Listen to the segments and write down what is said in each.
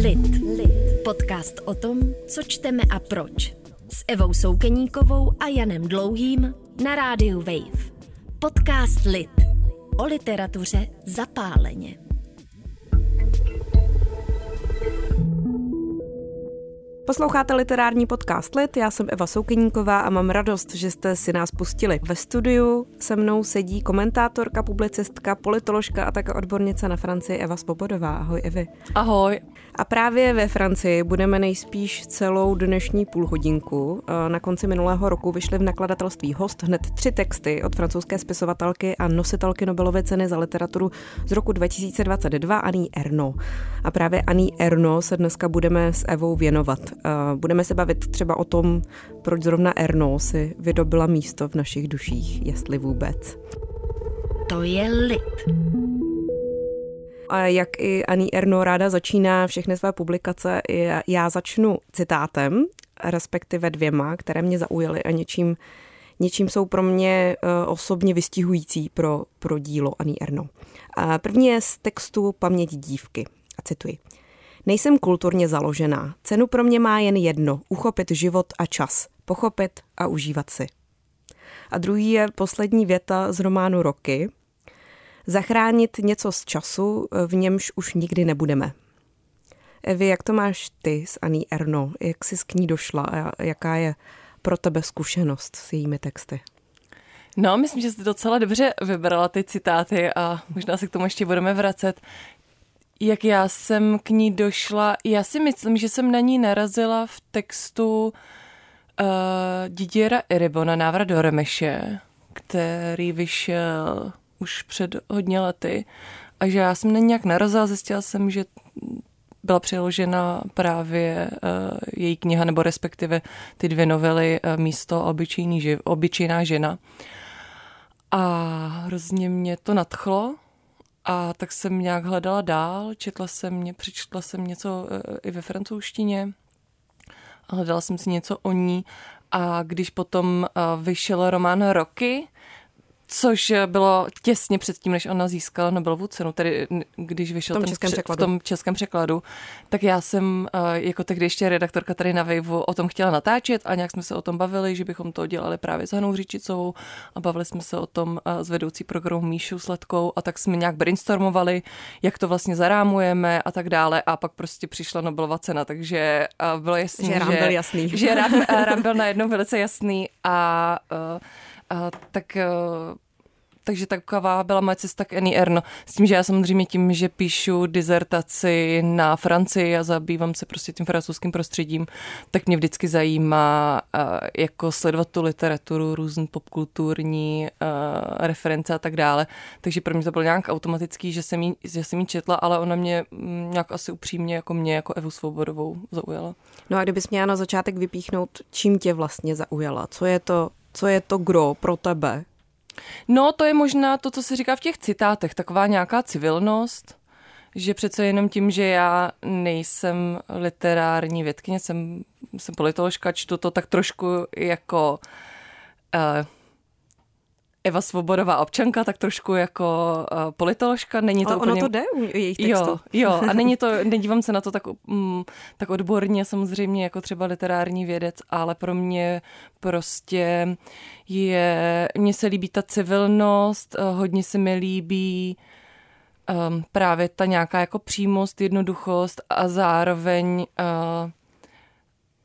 Lid. Lid. Podcast o tom, co čteme a proč. S Evou Soukeníkovou a Janem Dlouhým na rádiu Wave. Podcast Lid. O literatuře zapáleně. Posloucháte literární podcast Lit, já jsem Eva Soukeníková a mám radost, že jste si nás pustili. Ve studiu se mnou sedí komentátorka, publicistka, politoložka a také odbornice na Francii Eva Svobodová. Ahoj Evi. Ahoj. A právě ve Francii budeme nejspíš celou dnešní půlhodinku. Na konci minulého roku vyšly v nakladatelství Host hned tři texty od francouzské spisovatelky a nositelky Nobelovy ceny za literaturu z roku 2022 Annie Erno. A právě Annie Erno se dneska budeme s Evou věnovat. Budeme se bavit třeba o tom, proč zrovna Erno si vydobila místo v našich duších, jestli vůbec. To je lid. A jak i Annie Erno ráda začíná všechny své publikace, já začnu citátem, respektive dvěma, které mě zaujaly a něčím, něčím jsou pro mě eh, osobně vystihující pro, pro dílo Annie Erno. A první je z textu Paměť dívky. A cituji. Nejsem kulturně založená. Cenu pro mě má jen jedno. Uchopit život a čas. Pochopit a užívat si. A druhý je poslední věta z románu Roky, zachránit něco z času, v němž už nikdy nebudeme. Evi, jak to máš ty s Aní Erno? Jak jsi k ní došla a jaká je pro tebe zkušenost s jejími texty? No, myslím, že jsi docela dobře vybrala ty citáty a možná se k tomu ještě budeme vracet. Jak já jsem k ní došla, já si myslím, že jsem na ní narazila v textu uh, Didiera Eribona Návrat do Remeše, který vyšel už před hodně lety. A že já jsem na nějak narazila, zjistila jsem, že byla přeložena právě uh, její kniha, nebo respektive ty dvě novely uh, Místo obyčejný živ, obyčejná žena. A hrozně mě to nadchlo a tak jsem nějak hledala dál, četla jsem přečetla jsem něco uh, i ve francouzštině hledala jsem si něco o ní. A když potom uh, vyšel román Roky, což bylo těsně předtím, než ona získala Nobelovu cenu, tedy když vyšel v tom, ten českém, pře- překladu. v tom českém překladu, tak já jsem jako tehdy ještě redaktorka tady na Vejvu o tom chtěla natáčet a nějak jsme se o tom bavili, že bychom to dělali právě s Hanou Říčicovou a bavili jsme se o tom s vedoucí programu Míšou Sladkou a tak jsme nějak brainstormovali, jak to vlastně zarámujeme a tak dále a pak prostě přišla Nobelova cena, takže bylo jasný, že, rám byl jasný. že rám, rám byl najednou velice jasný a, a tak takže taková byla moje cesta k Annie Erno. S tím, že já samozřejmě tím, že píšu dizertaci na Francii a zabývám se prostě tím francouzským prostředím, tak mě vždycky zajímá jako sledovat tu literaturu, různý popkulturní reference a tak dále. Takže pro mě to bylo nějak automatický, že jsem jí, že jsem jí četla, ale ona mě mm, nějak asi upřímně jako mě, jako Evu Svobodovou zaujala. No a kdybys měla na začátek vypíchnout, čím tě vlastně zaujala? Co je to, co je to gro pro tebe, No, to je možná to, co se říká v těch citátech, taková nějaká civilnost, že přece jenom tím, že já nejsem literární vědkyně, jsem, jsem politoložka, čtu to tak trošku jako uh, Eva Svobodová občanka, tak trošku jako uh, politoložka. Není to Ale úplně... ono to jde u jejich textu. Jo, jo, a není to, nedívám se na to tak, mm, tak odborně samozřejmě jako třeba literární vědec, ale pro mě prostě je, mně se líbí ta civilnost, uh, hodně se mi líbí um, právě ta nějaká jako přímost, jednoduchost a zároveň uh,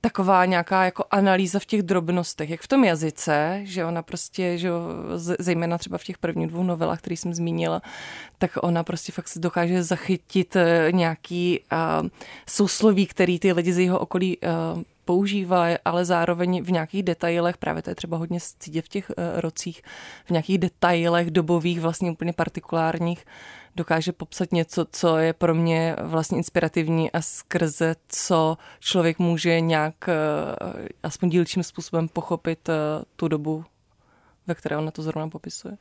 taková nějaká jako analýza v těch drobnostech, jak v tom jazyce, že ona prostě, že zejména třeba v těch prvních dvou novelách, které jsem zmínila, tak ona prostě fakt se dokáže zachytit eh, nějaký uh, sousloví, který ty lidi z jeho okolí uh, používají, ale zároveň v nějakých detailech, právě to je třeba hodně cítit v těch uh, rocích, v nějakých detailech dobových, vlastně úplně partikulárních, dokáže popsat něco, co je pro mě vlastně inspirativní a skrze co člověk může nějak aspoň dílčím způsobem pochopit tu dobu, ve které ona to zrovna popisuje.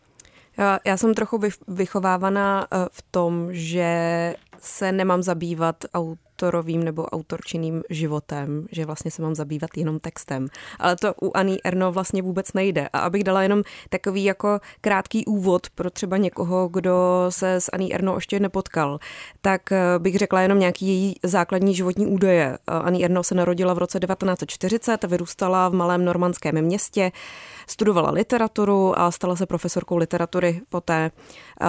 Já, já jsem trochu vychovávaná v tom, že se nemám zabývat autorovým nebo autorčinným životem, že vlastně se mám zabývat jenom textem. Ale to u Aní Erno vlastně vůbec nejde. A abych dala jenom takový jako krátký úvod pro třeba někoho, kdo se s Aní Erno ještě nepotkal, tak eh, bych řekla jenom nějaký její základní životní údaje. Aní Erno se narodila v roce 1940, vyrůstala v malém normandském městě, studovala literaturu a stala se profesorkou literatury poté.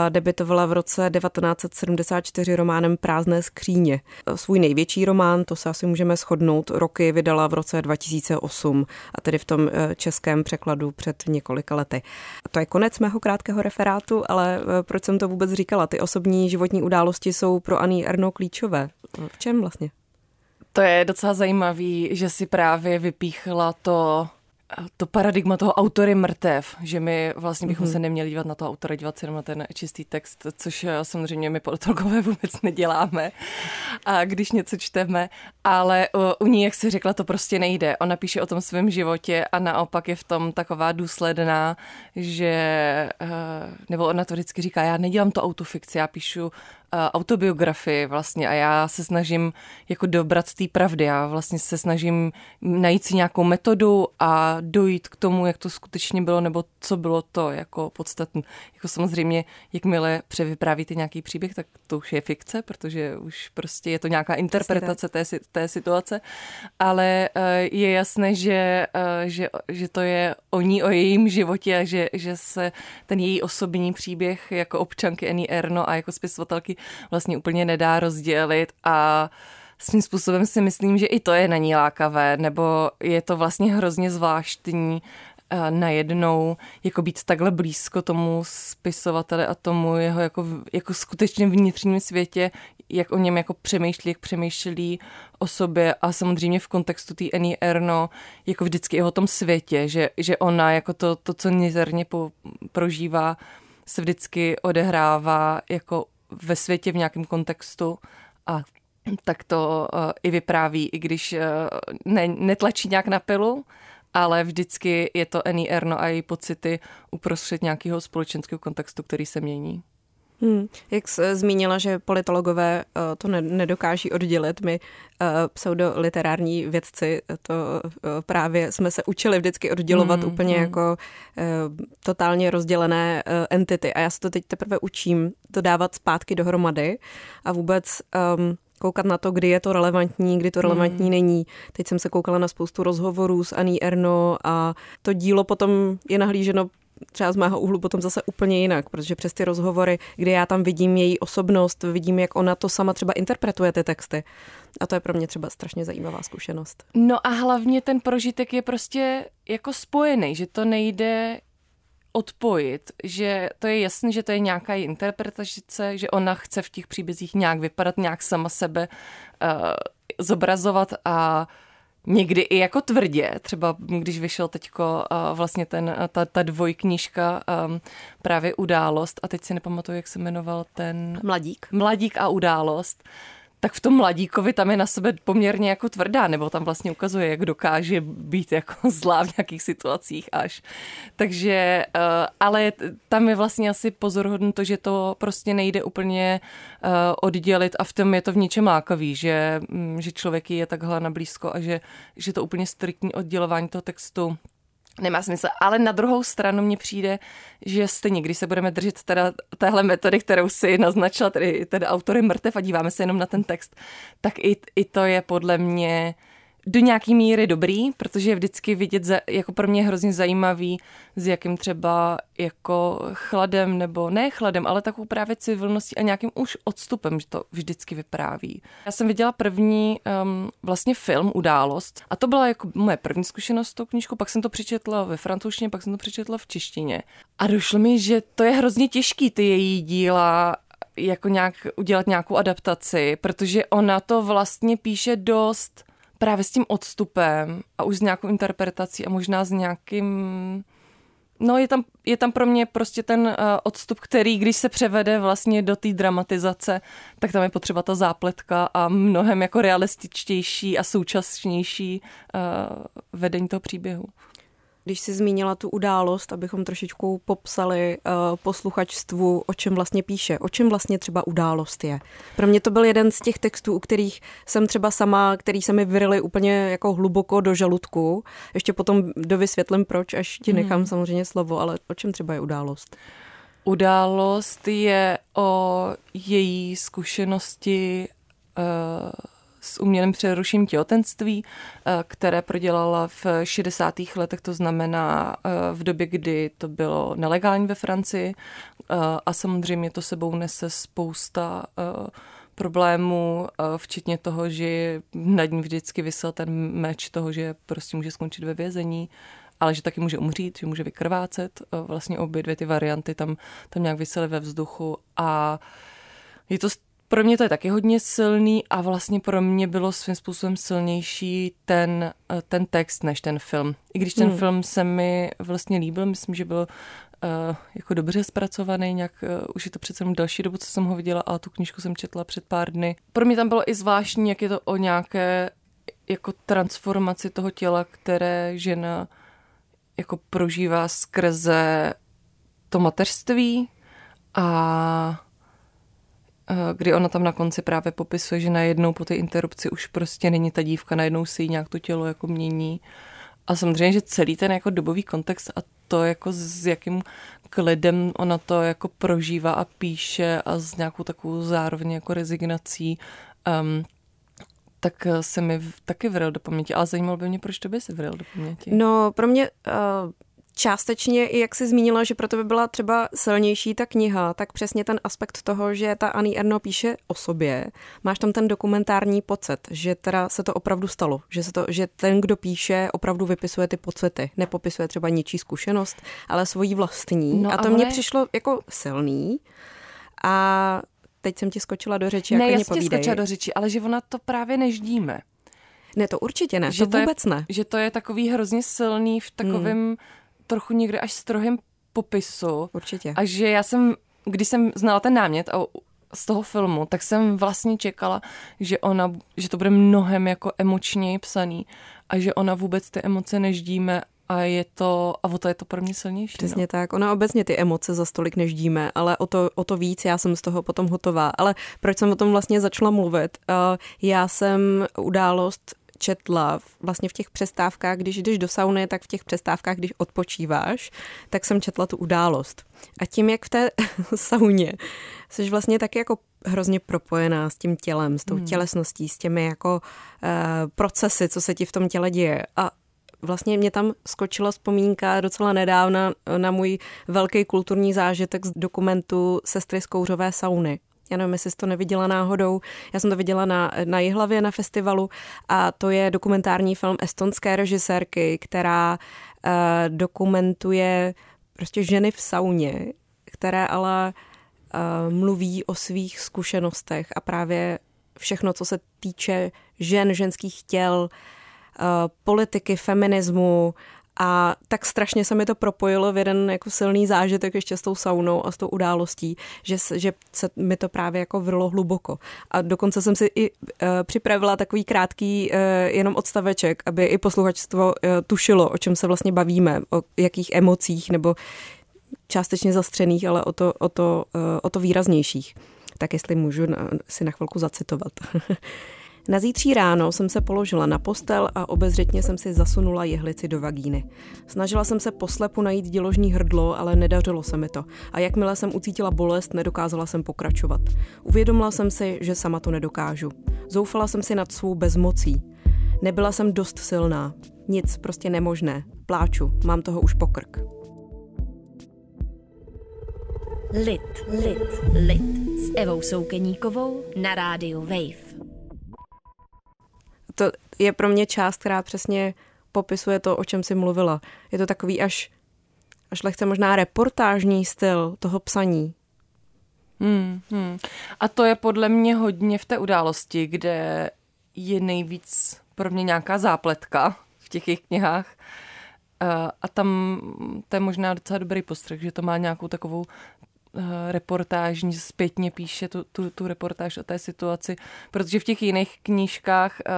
Debitovala v roce 1974 románem Prázdné skříně. Svůj největší román, to se asi můžeme shodnout, roky vydala v roce 2008 a tedy v tom eh, českém překladu před několika lety. A to je konec mého krátkého referátu, ale eh, proč jsem to vůbec říkala? Ty osobní životní události jsou pro Aní Erno klíčové. V čem vlastně? To je docela zajímavý, že si právě vypíchla to to paradigma toho autory mrtev, že my vlastně bychom mm-hmm. se neměli dívat na toho autora, dívat se jenom na ten čistý text, což eh, samozřejmě my politologové vůbec neděláme, a když něco čteme, ale u, u ní, jak si řekla, to prostě nejde. Ona píše o tom svém životě a naopak je v tom taková důsledná, že, eh, nebo ona to vždycky říká, já nedělám to autofikci, já píšu Eh, autobiografii vlastně a já se snažím jako dobrat té pravdy. Já vlastně se snažím najít si nějakou metodu a dojít k tomu, jak to skutečně bylo, nebo co bylo to jako podstatné. Jako samozřejmě, jakmile převyprávíte nějaký příběh, tak to už je fikce, protože už prostě je to nějaká interpretace té, té situace, ale eh, je jasné, že, eh, že, že to je o ní, o jejím životě a že, že se ten její osobní příběh jako občanky Annie Erno a jako spisovatelky vlastně úplně nedá rozdělit a svým způsobem si myslím, že i to je na ní lákavé, nebo je to vlastně hrozně zvláštní eh, najednou jako být takhle blízko tomu spisovateli a tomu jeho jako, jako skutečně vnitřním světě, jak o něm jako přemýšlí, jak přemýšlí o sobě a samozřejmě v kontextu té Annie Erno, jako vždycky i o tom světě, že, že ona jako to, to co nizerně po, prožívá, se vždycky odehrává jako ve světě v nějakém kontextu a tak to uh, i vypráví, i když uh, ne, netlačí nějak na pilu, ale vždycky je to Annie Erno a její pocity uprostřed nějakého společenského kontextu, který se mění. Hmm. Jak jsi zmínila, že politologové uh, to ne- nedokáží oddělit, my uh, pseudoliterární vědci to právě jsme se učili vždycky oddělovat hmm. úplně hmm. jako totálně rozdělené entity a já se to teď teprve učím to dávat zpátky dohromady a vůbec um, koukat na to, kdy je to relevantní, kdy to relevantní hmm. není. Teď jsem se koukala na spoustu rozhovorů s Aní Erno a to dílo potom je nahlíženo třeba z mého úhlu potom zase úplně jinak, protože přes ty rozhovory, kde já tam vidím její osobnost, vidím, jak ona to sama třeba interpretuje ty texty. A to je pro mě třeba strašně zajímavá zkušenost. No a hlavně ten prožitek je prostě jako spojený, že to nejde odpojit, že to je jasné, že to je nějaká interpretace, že ona chce v těch příbězích nějak vypadat, nějak sama sebe uh, zobrazovat a někdy i jako tvrdě, třeba když vyšel teďko uh, vlastně ten, ta, ta dvojknížka um, právě Událost a teď si nepamatuju, jak se jmenoval ten... Mladík. Mladík a Událost, tak v tom mladíkovi tam je na sebe poměrně jako tvrdá, nebo tam vlastně ukazuje, jak dokáže být jako zlá v nějakých situacích až. Takže, uh, ale tam je vlastně asi pozorhodno to, že to prostě nejde úplně uh, oddělit a v tom je to v něčem lákavý, že, um, že člověk je takhle na blízko a že, že to úplně striktní oddělování toho textu nemá smysl. Ale na druhou stranu mně přijde, že stejně, když se budeme držet teda téhle metody, kterou si naznačila, tedy, tedy autory mrtev a díváme se jenom na ten text, tak i, i to je podle mě do nějaký míry dobrý, protože je vždycky vidět, za, jako pro mě hrozně zajímavý, s jakým třeba jako chladem, nebo ne chladem, ale takovou právě civilností a nějakým už odstupem, že to vždycky vypráví. Já jsem viděla první um, vlastně film Událost a to byla jako moje první zkušenost s tou knížkou, pak jsem to přečetla ve francouzštině, pak jsem to přečetla v češtině. A došlo mi, že to je hrozně těžký ty její díla jako nějak udělat nějakou adaptaci, protože ona to vlastně píše dost právě s tím odstupem a už s nějakou interpretací a možná s nějakým No je tam, je tam pro mě prostě ten uh, odstup, který, když se převede vlastně do té dramatizace, tak tam je potřeba ta zápletka a mnohem jako realističtější a současnější uh, vedení toho příběhu. Když jsi zmínila tu událost, abychom trošičku popsali uh, posluchačstvu, o čem vlastně píše, o čem vlastně třeba událost je. Pro mě to byl jeden z těch textů, u kterých jsem třeba sama, který se mi vyrily úplně jako hluboko do žaludku. Ještě potom dovysvětlím proč, až ti mhm. nechám hmm. samozřejmě slovo, ale o čem třeba je událost? Událost je o její zkušenosti uh, s umělým přerušením těhotenství, uh, které prodělala v 60. letech, to znamená uh, v době, kdy to bylo nelegální ve Francii a samozřejmě to sebou nese spousta problémů, včetně toho, že nad ní vždycky vysel ten meč toho, že prostě může skončit ve vězení ale že taky může umřít, že může vykrvácet. Eh, vlastně obě dvě ty varianty tam, tam nějak vysely ve vzduchu a je to pro mě to je taky hodně silný a vlastně pro mě bylo svým způsobem silnější ten, eh, ten text než ten film. I když ten hmm. film se mi vlastně líbil, myslím, že byl uh, jako dobře zpracovaný, nějak uh, už je to přece další dobu, co jsem ho viděla, ale tu knížku jsem četla před pár dny. Pro mě tam bylo i zvláštní, jak je to o nějaké jako transformaci toho těla, které žena jako prožívá skrze to mateřství a kdy ona tam na konci právě popisuje, že najednou po té interrupci už prostě není ta dívka, najednou si jí nějak to tělo jako mění. A samozřejmě, že celý ten jako dobový kontext a to jako s jakým klidem ona to jako prožívá a píše a s nějakou takovou zároveň jako rezignací um, tak eh, se mi taky vril do paměti. Ale zajímalo by mě, proč to by se vril do paměti. No, pro mě uh, částečně, i jak jsi zmínila, že pro to by byla třeba silnější ta kniha, tak přesně ten aspekt toho, že ta Annie Erno píše o sobě, máš tam ten dokumentární pocit, že teda se to opravdu stalo, že, se to, že ten, kdo píše, opravdu vypisuje ty pocity, nepopisuje třeba ničí zkušenost, ale svoji vlastní. No, a to ale... mně přišlo jako silný. A teď jsem ti skočila do řeči. Ne, já jsem ti skočila do řeči, ale že ona to právě neždíme. Ne, to určitě ne, že to, to vůbec je, ne. Že to je takový hrozně silný v takovém hmm. Trochu někde až strohém popisu. Určitě. A že já jsem, když jsem znala ten námět a z toho filmu, tak jsem vlastně čekala, že ona, že to bude mnohem jako emočněji psaný a že ona vůbec ty emoce neždíme a je to, a o to je to pro mě silnější. Přesně no. tak. Ona obecně ty emoce za stolik neždíme, ale o to, o to víc já jsem z toho potom hotová. Ale proč jsem o tom vlastně začala mluvit? Uh, já jsem událost četla vlastně v těch přestávkách, když jdeš do sauny, tak v těch přestávkách, když odpočíváš, tak jsem četla tu událost. A tím, jak v té sauně jsi vlastně taky jako hrozně propojená s tím tělem, s tou hmm. tělesností, s těmi jako uh, procesy, co se ti v tom těle děje. A Vlastně mě tam skočila vzpomínka docela nedávna na můj velký kulturní zážitek z dokumentu Sestry z kouřové sauny. Já nevím, jestli jsi to neviděla náhodou. Já jsem to viděla na, na Jihlavě na festivalu a to je dokumentární film estonské režisérky, která uh, dokumentuje prostě ženy v sauně, které ale uh, mluví o svých zkušenostech a právě všechno, co se týče žen, ženských těl, Eh, politiky, feminismu a tak strašně se mi to propojilo v jeden jako silný zážitek ještě s tou saunou a s tou událostí, že, že se mi to právě jako vrlo hluboko. A dokonce jsem si i uh, připravila takový krátký uh, jenom odstaveček, aby i posluchačstvo uh, tušilo, o čem se vlastně bavíme, o jakých emocích nebo částečně zastřených, ale o to, o to, uh, o to výraznějších. Tak jestli můžu na, si na chvilku zacitovat. Na zítří ráno jsem se položila na postel a obezřetně jsem si zasunula jehlici do vagíny. Snažila jsem se poslepu najít děložní hrdlo, ale nedařilo se mi to. A jakmile jsem ucítila bolest, nedokázala jsem pokračovat. Uvědomila jsem si, že sama to nedokážu. Zoufala jsem si nad svou bezmocí. Nebyla jsem dost silná. Nic, prostě nemožné. Pláču, mám toho už pokrk. Lit, lit, lit s Evou Soukeníkovou na rádiu Wave to je pro mě část, která přesně popisuje to, o čem jsi mluvila. Je to takový až, až lehce možná reportážní styl toho psaní. Hmm, hmm. A to je podle mě hodně v té události, kde je nejvíc pro mě nějaká zápletka v těch jejich knihách. A tam to je možná docela dobrý postřeh, že to má nějakou takovou Eh, reportážní, zpětně píše tu, tu, tu reportáž o té situaci, protože v těch jiných knížkách uh,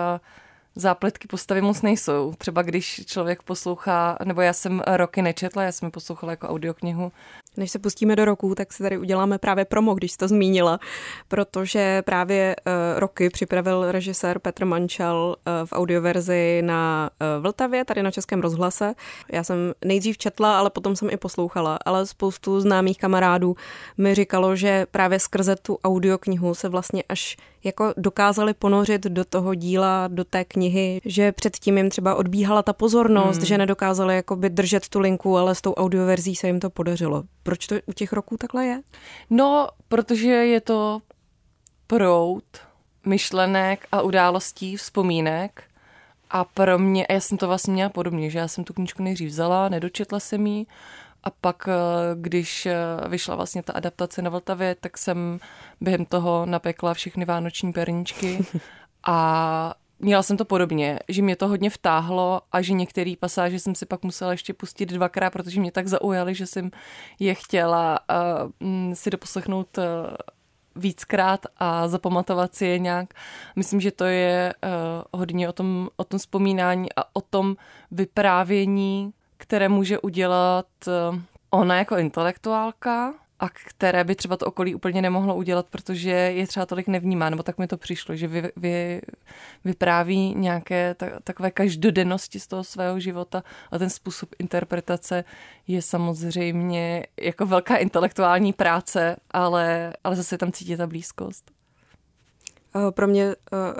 zápletky postavy moc nejsou. Třeba když člověk poslouchá, nebo já jsem roky nečetla, já jsem poslouchala jako audioknihu, než se pustíme do roku, tak si tady uděláme právě promo, když jsi to zmínila, protože právě uh, roky připravil režisér Petr Mančal uh, v audioverzi na uh, Vltavě, tady na Českém rozhlase. Já jsem nejdřív četla, ale potom jsem i poslouchala, ale spoustu známých kamarádů mi říkalo, že právě skrze tu audioknihu se vlastně až jako dokázali ponořit do toho díla, do té knihy, že předtím jim třeba odbíhala ta pozornost, hmm. že nedokázali jakoby držet tu linku, ale s tou audioverzí se jim to podařilo. Proč to u těch roků takhle je? No, protože je to prout myšlenek a událostí, vzpomínek. A pro mě, a já jsem to vlastně měla podobně, že já jsem tu knížku nejdřív vzala, nedočetla jsem ji a pak, eh, když eh, vyšla vlastně ta adaptace na Vltavě, tak jsem během toho napekla všechny vánoční perničky a měla jsem to podobně, že mě to hodně vtáhlo a že některé pasáže jsem si pak musela ještě pustit dvakrát, protože mě tak zaujaly, že jsem je chtěla uh, si doposlechnout uh, víckrát a zapamatovat si je nějak. Myslím, že to je uh, hodně o tom, o tom vzpomínání a o tom vyprávění, které může udělat uh, ona jako intelektuálka, a které by třeba to okolí úplně nemohlo udělat, protože je třeba tolik nevnímá, nebo tak mi to přišlo, že vy, vy, vypráví nějaké ta, takové každodennosti z toho svého života a ten způsob interpretace je samozřejmě jako velká intelektuální práce, ale, ale zase tam cítí ta blízkost. Eh, pro mě uh,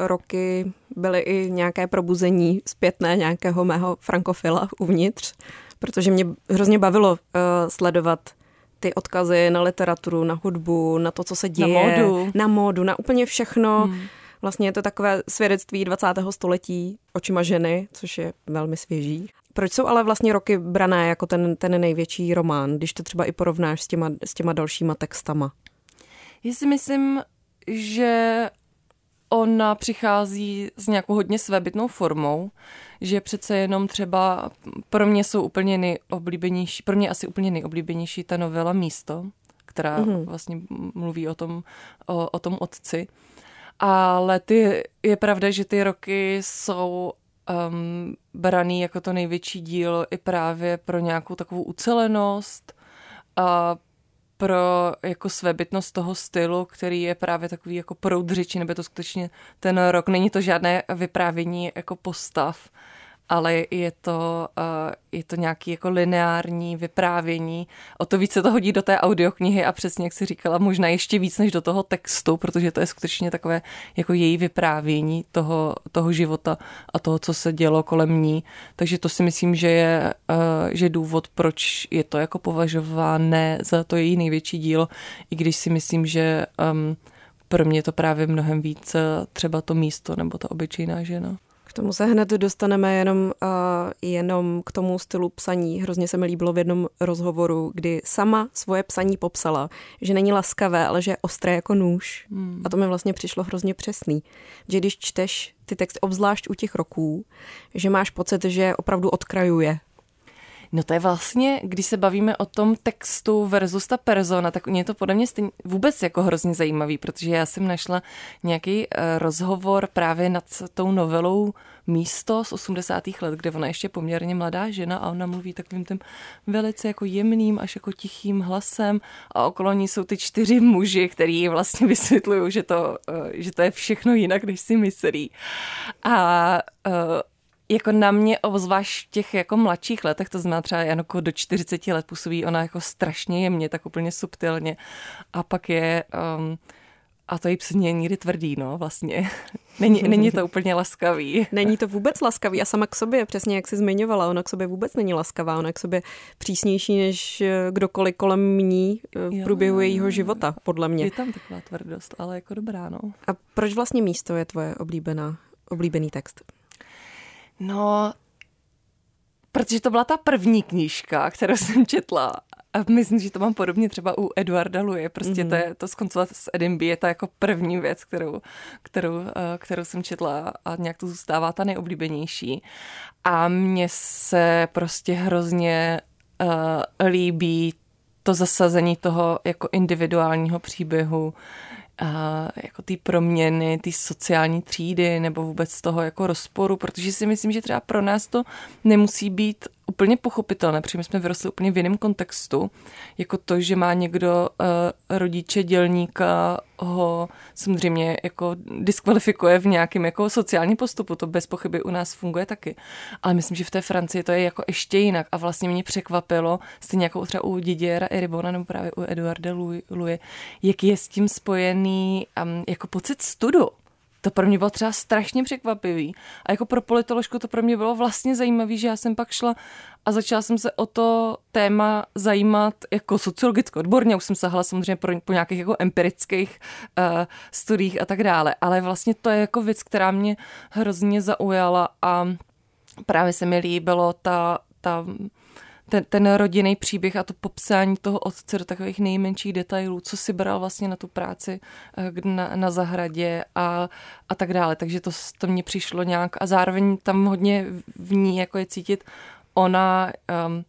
roky byly i nějaké probuzení zpětné nějakého mého frankofila uvnitř, protože mě hrozně bavilo uh, sledovat ty odkazy na literaturu, na hudbu, na to, co se děje. Na módu. Na módu, na úplně všechno. Hmm. Vlastně je to takové svědectví 20. století očima ženy, což je velmi svěží. Proč jsou ale vlastně roky brané jako ten, ten největší román, když to třeba i porovnáš s těma, s těma dalšíma textama? Já si myslím, že ona přichází s nějakou hodně svébytnou formou, že přece jenom třeba pro mě jsou úplně nejoblíbenější, pro mě asi úplně nejoblíbenější ta novela Místo, která mm-hmm. vlastně mluví o tom, o, o tom otci. Ale ty, je pravda, že ty roky jsou um, braný jako to největší díl i právě pro nějakou takovou ucelenost, a pro jako svébytnost toho stylu, který je právě takový jako proud řeči, nebo to skutečně ten rok. Není to žádné vyprávění jako postav, ale je to, uh, je to nějaký jako lineární vyprávění. O to více to hodí do té audioknihy a přesně, jak si říkala, možná ještě víc než do toho textu, protože to je skutečně takové jako její vyprávění toho, toho života a toho, co se dělo kolem ní. Takže to si myslím, že je, uh, že důvod, proč je to jako považované za to její největší dílo, i když si myslím, že um, pro mě to právě mnohem víc třeba to místo nebo ta obyčejná žena. K tomu se hned dostaneme jenom, uh, jenom k tomu stylu psaní. Hrozně se mi líbilo v jednom rozhovoru, kdy sama svoje psaní popsala, že není laskavé, ale že je ostré jako nůž. Hmm. A to mi vlastně přišlo hrozně přesný. Že když čteš ty texty, obzvlášť u těch roků, že máš pocit, že opravdu odkrajuje No to je vlastně, když se bavíme o tom textu versus ta persona, tak mě to podle mě stejně, vůbec jako hrozně zajímavý, protože já jsem našla nějaký uh, rozhovor právě nad tou novelou Místo z 80. let, kde ona ještě poměrně mladá žena a ona mluví takovým tím velice jako jemným až jako tichým hlasem a okolo ní jsou ty čtyři muži, který vlastně vysvětlují, že to, uh, že to je všechno jinak, než si myslí. A uh, jako na mě, obzvlášť v těch jako mladších letech, to znamená třeba jako do 40 let působí ona jako strašně jemně, tak úplně subtilně. A pak je, um, a to jí psaní někdy tvrdý, no, vlastně. Není, není to úplně laskavý. Není to vůbec laskavý a sama k sobě, přesně jak jsi zmiňovala, ona k sobě vůbec není laskavá, ona k sobě přísnější než eh, kdokoliv kolem ní eh, v průběhu jejího života, podle mě. Je tam taková tvrdost, ale jako dobrá, no. A proč vlastně místo je tvoje oblíbená, oblíbený text? No, protože to byla ta první knížka, kterou jsem četla. A myslím, že to mám podobně třeba u Eduarda Luje. Prostě mm-hmm. to, je, to skoncovat s Edinby je ta jako první věc, kterou, kterou, eh, kterou jsem četla a nějak to zůstává ta nejoblíbenější. A mně se prostě hrozně uh, líbí to zasazení toho jako individuálního příběhu, jako ty proměny, ty sociální třídy nebo vůbec toho jako rozporu, protože si myslím, že třeba pro nás to nemusí být úplně pochopitelné, protože my jsme vyrostli úplně v jiném kontextu, jako to, že má někdo uh, rodiče dělníka ho samozřejmě jako diskvalifikuje v nějakém jako sociálním postupu, to bez pochyby u nás funguje taky. Ale myslím, že v té Francii to je jako ještě jinak a vlastně mě překvapilo, stejně jako třeba u Didiera Eribona nebo právě u Eduarda Louis, jaký je s tím spojený um, jako pocit studu to pro mě bylo třeba strašně překvapivý. A jako pro politoložku to pro mě bylo vlastně zajímavé, že já jsem pak šla a začala jsem se o to téma zajímat jako sociologicky odborně. Už jsem sahala samozřejmě po, po nějakých jako empirických uh, studiích a tak dále. Ale vlastně to je jako věc, která mě hrozně zaujala a právě se mi líbilo ta, ta ten, ten rodinný příběh a to popsání toho otce do takových nejmenších detailů, co si bral vlastně na tu práci eh, na, na zahradě a, a tak dále. Takže to, to mně přišlo nějak a zároveň tam hodně v ní jako je cítit ona um,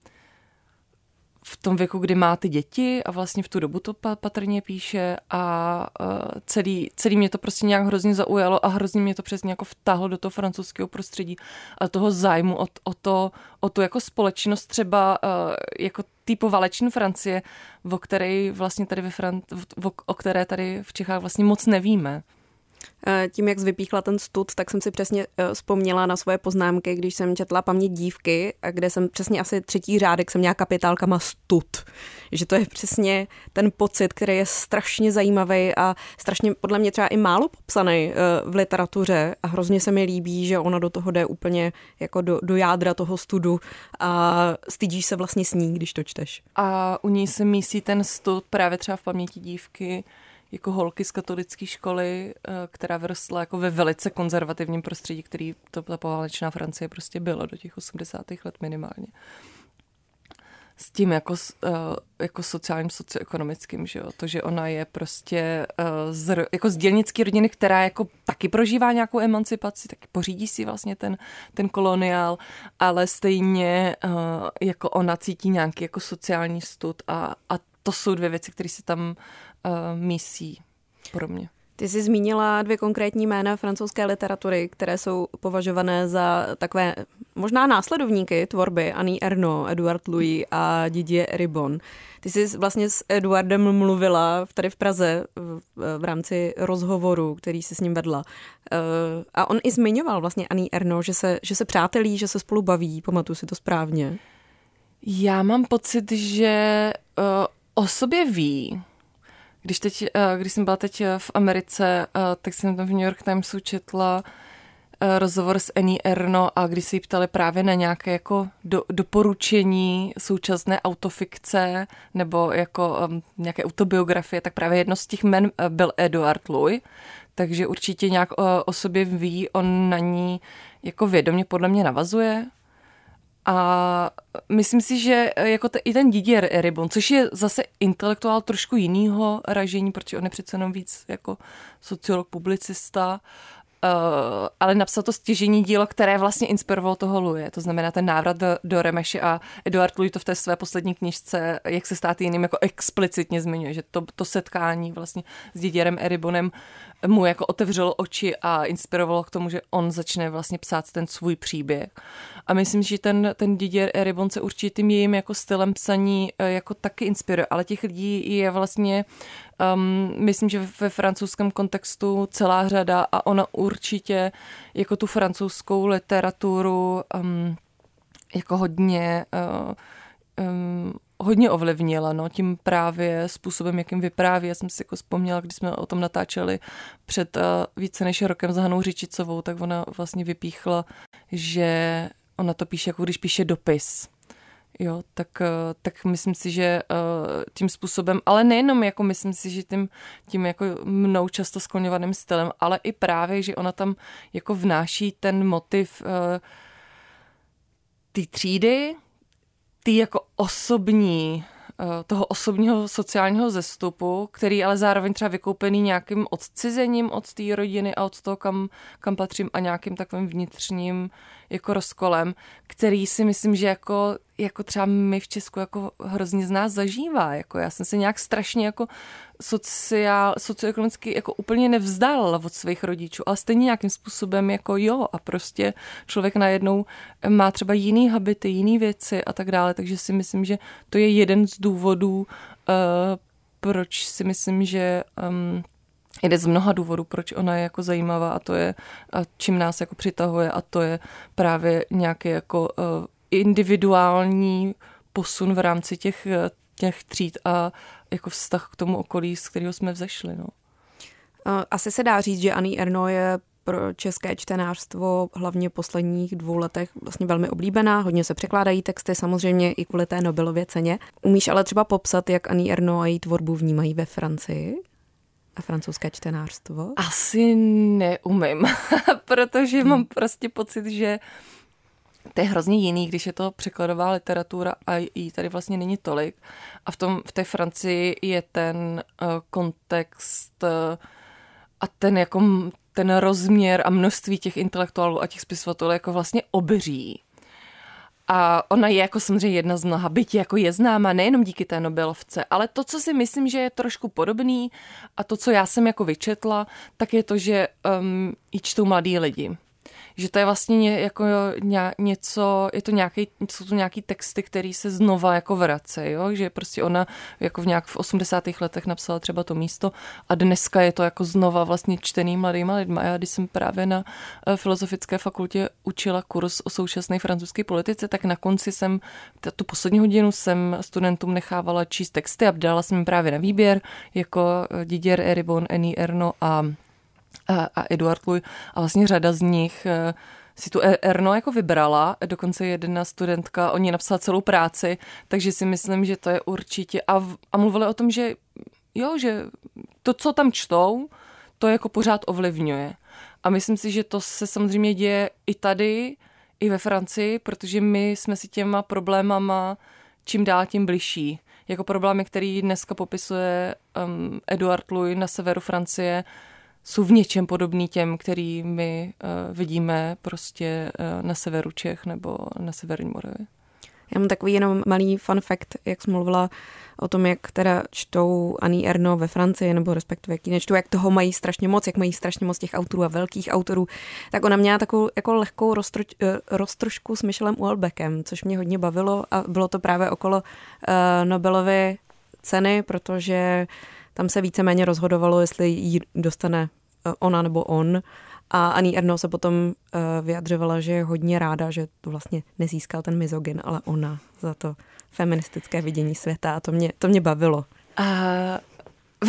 v tom věku, kdy má ty děti a vlastně v tu dobu to patrně píše a uh, celý, celý mě to prostě nějak hrozně zaujalo a hrozně mě to přesně jako vtahlo do toho francouzského prostředí a toho zájmu o, o, to, o tu jako společnost třeba uh, jako typu valeční Francie, o které vlastně tady ve Fran- o, o které tady v Čechách vlastně moc nevíme. Eh, tím, jak vypíchla ten stud, tak jsem si přesně eh, vzpomněla na svoje poznámky, když jsem četla paměť dívky, kde jsem přesně asi třetí řádek jsem měla kapitálkama stud. Že to je přesně ten pocit, který je strašně zajímavý a strašně podle mě třeba i málo popsaný eh, v literatuře a hrozně se mi líbí, že ona do toho jde úplně jako do, do jádra toho studu a stydíš se vlastně s ní, když to čteš. A u ní se mísí ten stud právě třeba v paměti dívky, jako holky z katolické školy, eh, která vyrostla jako ve velice konzervativním prostředí, který to ta poválečná Francie prostě bylo do těch 80. let minimálně. S tím jako, eh, jako sociálním, socioekonomickým, že jo? To, že ona je prostě eh, z, jako z dělnické rodiny, která jako taky prožívá nějakou emancipaci, tak pořídí si vlastně ten, ten koloniál, ale stejně jako ona cítí nějaký jako sociální stud a, a to jsou dvě věci, které se tam misí pro mě. Ty jsi zmínila dvě konkrétní jména francouzské literatury, které jsou považované za takové možná následovníky tvorby Annie Ernaux, Eduard Louis a Didier Ribon. Ty jsi vlastně s Eduardem mluvila tady v Praze v, v rámci rozhovoru, který si s ním vedla. Eh, a on i zmiňoval vlastně Annie Ernaux, že se, že se přátelí, že se spolu baví, pamatuju si to správně. Já mám pocit, že uh, o sobě ví, když, teď, eh, když jsem byla teď eh, v Americe, eh, tak jsem tam v New York Timesu četla rozhovor s Annie Erno a když se jí ptali právě na nějaké jako do, doporučení současné autofikce nebo jako um, nějaké autobiografie, tak právě jedno z těch men byl Eduard Louis, takže určitě nějak o, o sobě ví, on na ní jako vědomě podle mě navazuje, a myslím si, že eh, jako te, i ten Didier Eribon, což je zase intelektuál trošku jinýho ražení, protože on je přece jenom víc jako sociolog, publicista, Uh, ale napsal to stěžení dílo, které vlastně inspirovalo toho Luje. To znamená ten návrat do, do Remeše a Eduard Louis to v té své poslední knižce, jak se stát jiným, jako explicitně zmiňuje, že to, to setkání vlastně s Didierem Eribonem mu jako otevřelo oči a inspirovalo k tomu, že on začne vlastně psát ten svůj příběh. A myslím, že ten, ten Didier Eribon se určitým jejím jako stylem psaní eh, jako taky inspiruje, ale těch lidí je vlastně um, myslím, že ve francouzském kontextu celá řada a ona určitě jako tu francouzskou literaturu um, jako hodně uh, um, hodně ovlivnila, no, tím právě způsobem, jakým vypráví. Já jsem si jako vzpomněla, když jsme o tom natáčeli před uh, více než rokem s Hanou Řičicovou, tak ona vlastně vypíchla, že ona to píše, jako když píše dopis. Jo, tak, uh, tak myslím si, že uh, tím způsobem, ale nejenom jako myslím si, že tím, tím jako mnou často skloňovaným stylem, ale i právě, že ona tam jako vnáší ten motiv uh, té třídy, ty jako osobní, eh, toho osobního sociálního zestupu, který ale zároveň třeba vykoupený nějakým odcizením od té rodiny a od toho, kam, kam patřím a nějakým takovým vnitřním jako rozkolem, který si myslím, že jako jako třeba my v Česku jako hrozně z nás zažívá. Jako já jsem se nějak strašně jako sociál, socioekonomicky jako úplně nevzdálila od svých rodičů, ale stejně nějakým způsobem jako jo a prostě člověk najednou má třeba jiný habity, jiný věci a tak dále, takže si myslím, že to je jeden z důvodů, uh, proč si myslím, že um, jeden z mnoha důvodů, proč ona je jako zajímavá a to je, a čím nás jako přitahuje a to je právě nějaký jako uh, individuální posun v rámci těch, těch tříd a jako vztah k tomu okolí, z kterého jsme vzešli. No. Asi se dá říct, že Annie Erno je pro české čtenářstvo hlavně v posledních dvou letech vlastně velmi oblíbená. Hodně se překládají texty, samozřejmě i kvůli té Nobelově ceně. Umíš ale třeba popsat, jak Annie Erno a její tvorbu vnímají ve Francii? A francouzské čtenářstvo? Asi neumím, protože hmm. mám prostě pocit, že to je hrozně jiný, když je to překladová literatura a jí tady vlastně není tolik. A v, tom, v té Francii je ten uh, kontext uh, a ten jako ten rozměr a množství těch intelektuálů a těch spisovatelů jako vlastně obří. A ona je jako samozřejmě jedna z mnoha, byť jako je známa nejenom díky té Nobelovce, ale to, co si myslím, že je trošku podobný a to, co já jsem jako vyčetla, tak je to, že um, ji čtou mladí lidi že to je vlastně ně, jako ně, něco, je to nějaký, jsou to nějaký texty, který se znova jako vrací, jo? že prostě ona jako v nějak v 80. letech napsala třeba to místo a dneska je to jako znova vlastně čtený mladýma lidma. Já když jsem právě na eh, filozofické fakultě učila kurz o současné francouzské politice, tak na konci jsem, tu poslední hodinu jsem studentům nechávala číst texty a dala jsem jim právě na výběr, jako eh, Didier Eribon, Eni Erno a a, a Eduard Luj a vlastně řada z nich eh, si tu e- Erno jako vybrala, dokonce jedna studentka, oni napsala celou práci, takže si myslím, že to je určitě, a, a mluvili o tom, že jo, že to, co tam čtou, to jako pořád ovlivňuje. A myslím si, že to se samozřejmě děje i tady, i ve Francii, protože my jsme si těma problémama čím dál tím bližší. Jako problémy, který dneska popisuje um, Eduard Louis na severu Francie, jsou v něčem podobný těm, který my uh, vidíme prostě uh, na severu Čech nebo na severní Moravě. Já mám takový jenom malý fun fact, jak jsi mluvila o tom, jak teda čtou Annie Erno ve Francii, nebo respektive jak ji nečtou, jak toho mají strašně moc, jak mají strašně moc těch autorů a velkých autorů, tak ona měla takovou jako lehkou roztro, eh, roztrošku s Michelem Uelbeckem, což mě hodně bavilo a bylo to právě okolo uh, Nobelovy ceny, protože tam se víceméně rozhodovalo, jestli ji dostane ona nebo on. A Annie Erno se potom uh, vyjadřovala, že je hodně ráda, že to vlastně nezískal ten mizogin, ale ona za to feministické vidění světa a to mě, to mě bavilo. A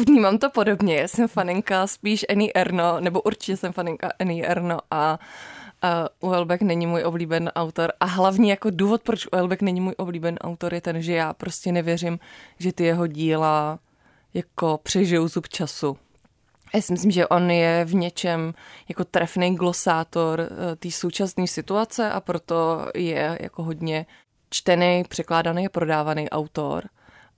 vnímám to podobně, já jsem faninka spíš Annie Erno, nebo určitě jsem faninka Annie Erno a Uh, Uelbeck není můj oblíben autor a hlavně jako důvod, proč Uelbeck není můj oblíben autor je ten, že já prostě nevěřím, že ty jeho díla jako přežijou zub času. Já si myslím, že on je v něčem jako trefný glosátor eh, té současné situace a proto je jako hodně čtený, překládaný a prodávaný autor.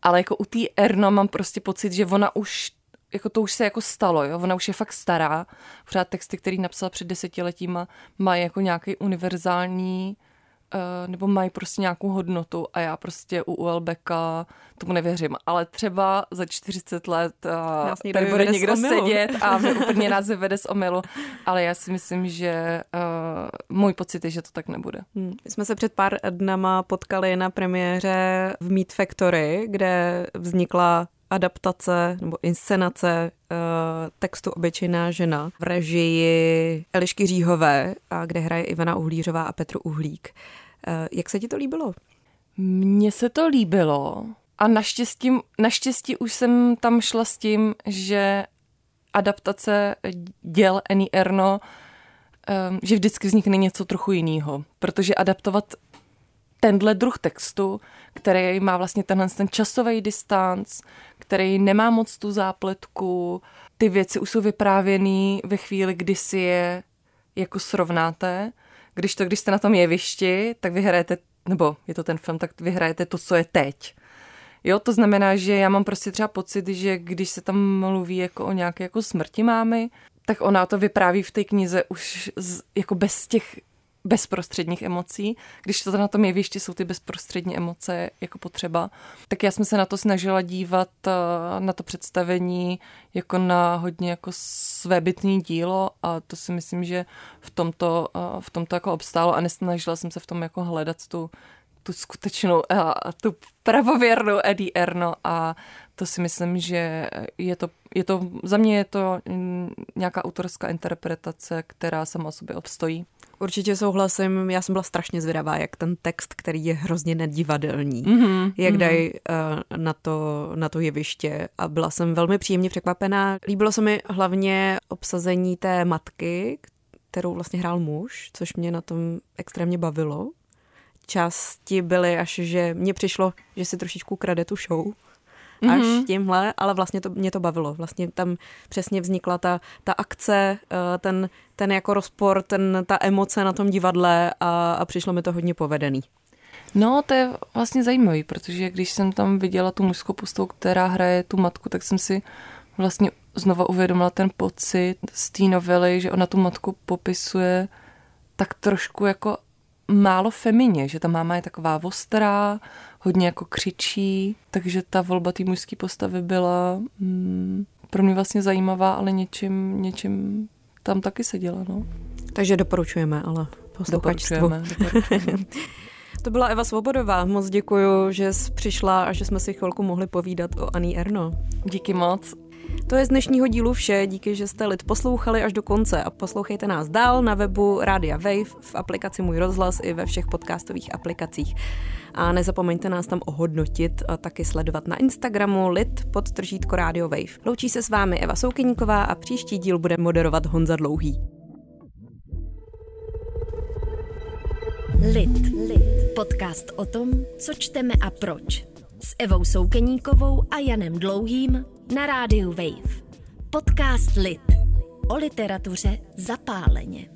Ale jako u té Erno mám prostě pocit, že ona už jako to už se jako stalo, jo? ona už je fakt stará. Pořád texty, který napsala před desetiletíma, mají jako nějaký univerzální nebo mají prostě nějakou hodnotu a já prostě u Uelbeka tomu nevěřím. Ale třeba za 40 let uh, tady bude někdo sedět a úplně nás vyvede z omylu, ale já si myslím, že uh, můj pocit je, že to tak nebude. Hmm. My jsme se před pár dnama potkali na premiéře v Meat Factory, kde vznikla adaptace nebo inscenace uh, textu Obyčejná žena v režii Elišky Říhové, a kde hraje Ivana Uhlířová a Petr Uhlík. Uh, jak se ti to líbilo? Mně se to líbilo a naštěstí, naštěstí už jsem tam šla s tím, že adaptace děl Annie Erno, um, že vždycky vznikne něco trochu jiného, protože adaptovat tenhle druh textu, který má vlastně tenhle ten časový distanc, který nemá moc tu zápletku, ty věci už jsou vyprávěný ve chvíli, kdy si je jako srovnáte, když to, když jste na tom jevišti, tak vyhrajete, nebo je to ten film, tak vyhrajete to, co je teď. Jo, to znamená, že já mám prostě třeba pocit, že když se tam mluví jako o nějaké jako smrti mámy, tak ona to vypráví v té knize už z, jako bez těch bezprostředních emocí, když to na tom jevišti jsou ty bezprostřední emoce jako potřeba. Tak já jsem se na to snažila dívat eh, na to představení jako na hodně jako svébytný dílo a to si myslím, že v tomto, eh, v tomto jako obstálo a nesnažila jsem se v tom jako hledat tu, tu skutečnou a tu pravověrnou Eddie Erno a to si myslím, že je to, je to, za mě je to mm, nějaká autorská interpretace, která sama o sobě obstojí. Určitě souhlasím, já jsem byla strašně zvědavá, jak ten text, který je hrozně nedivadelní, mm-hmm, jak mm-hmm. dají uh, na, to, na to jeviště a byla jsem velmi příjemně překvapená. Líbilo se mi hlavně obsazení té matky, kterou vlastně hrál muž, což mě na tom extrémně bavilo. Části byly až, že mně přišlo, že si trošičku krade tu show, až mm-hmm. tímhle, ale vlastně to, mě to bavilo. Vlastně tam přesně vznikla ta, ta akce, eh, ten, ten jako rozpor, ten, ta emoce na tom divadle a, a přišlo mi to hodně povedený. No, to je vlastně zajímavý, protože když jsem tam viděla tu mužskou postavu, která hraje tu matku, tak jsem si vlastně znova uvědomila ten pocit z té novely, že ona tu matku popisuje tak trošku jako málo femině, že ta máma je taková ostrá, hodně jako křičí, takže ta volba té mužské postavy byla mm, pro mě vlastně zajímavá, ale něčím, něčím tam taky seděla, no. Takže doporučujeme, ale posluchačstvu. Doporučujeme, doporučujeme. To byla Eva Svobodová. Moc děkuji, že jsi přišla a že jsme si chvilku mohli povídat o Aní Erno. Díky moc. To je z dnešního dílu vše, díky, že jste lid poslouchali až do konce a poslouchejte nás dál na webu Rádia Wave, v aplikaci Můj rozhlas i ve všech podcastových aplikacích. A nezapomeňte nás tam ohodnotit a taky sledovat na Instagramu lid pod tržítko Radio Wave. Loučí se s vámi Eva Soukyníková a příští díl bude moderovat Honza Dlouhý. Lid. Lid. Podcast o tom, co čteme a proč. S Evou Soukeníkovou a Janem Dlouhým na rádiu Wave. Podcast Lit. O literatuře zapáleně.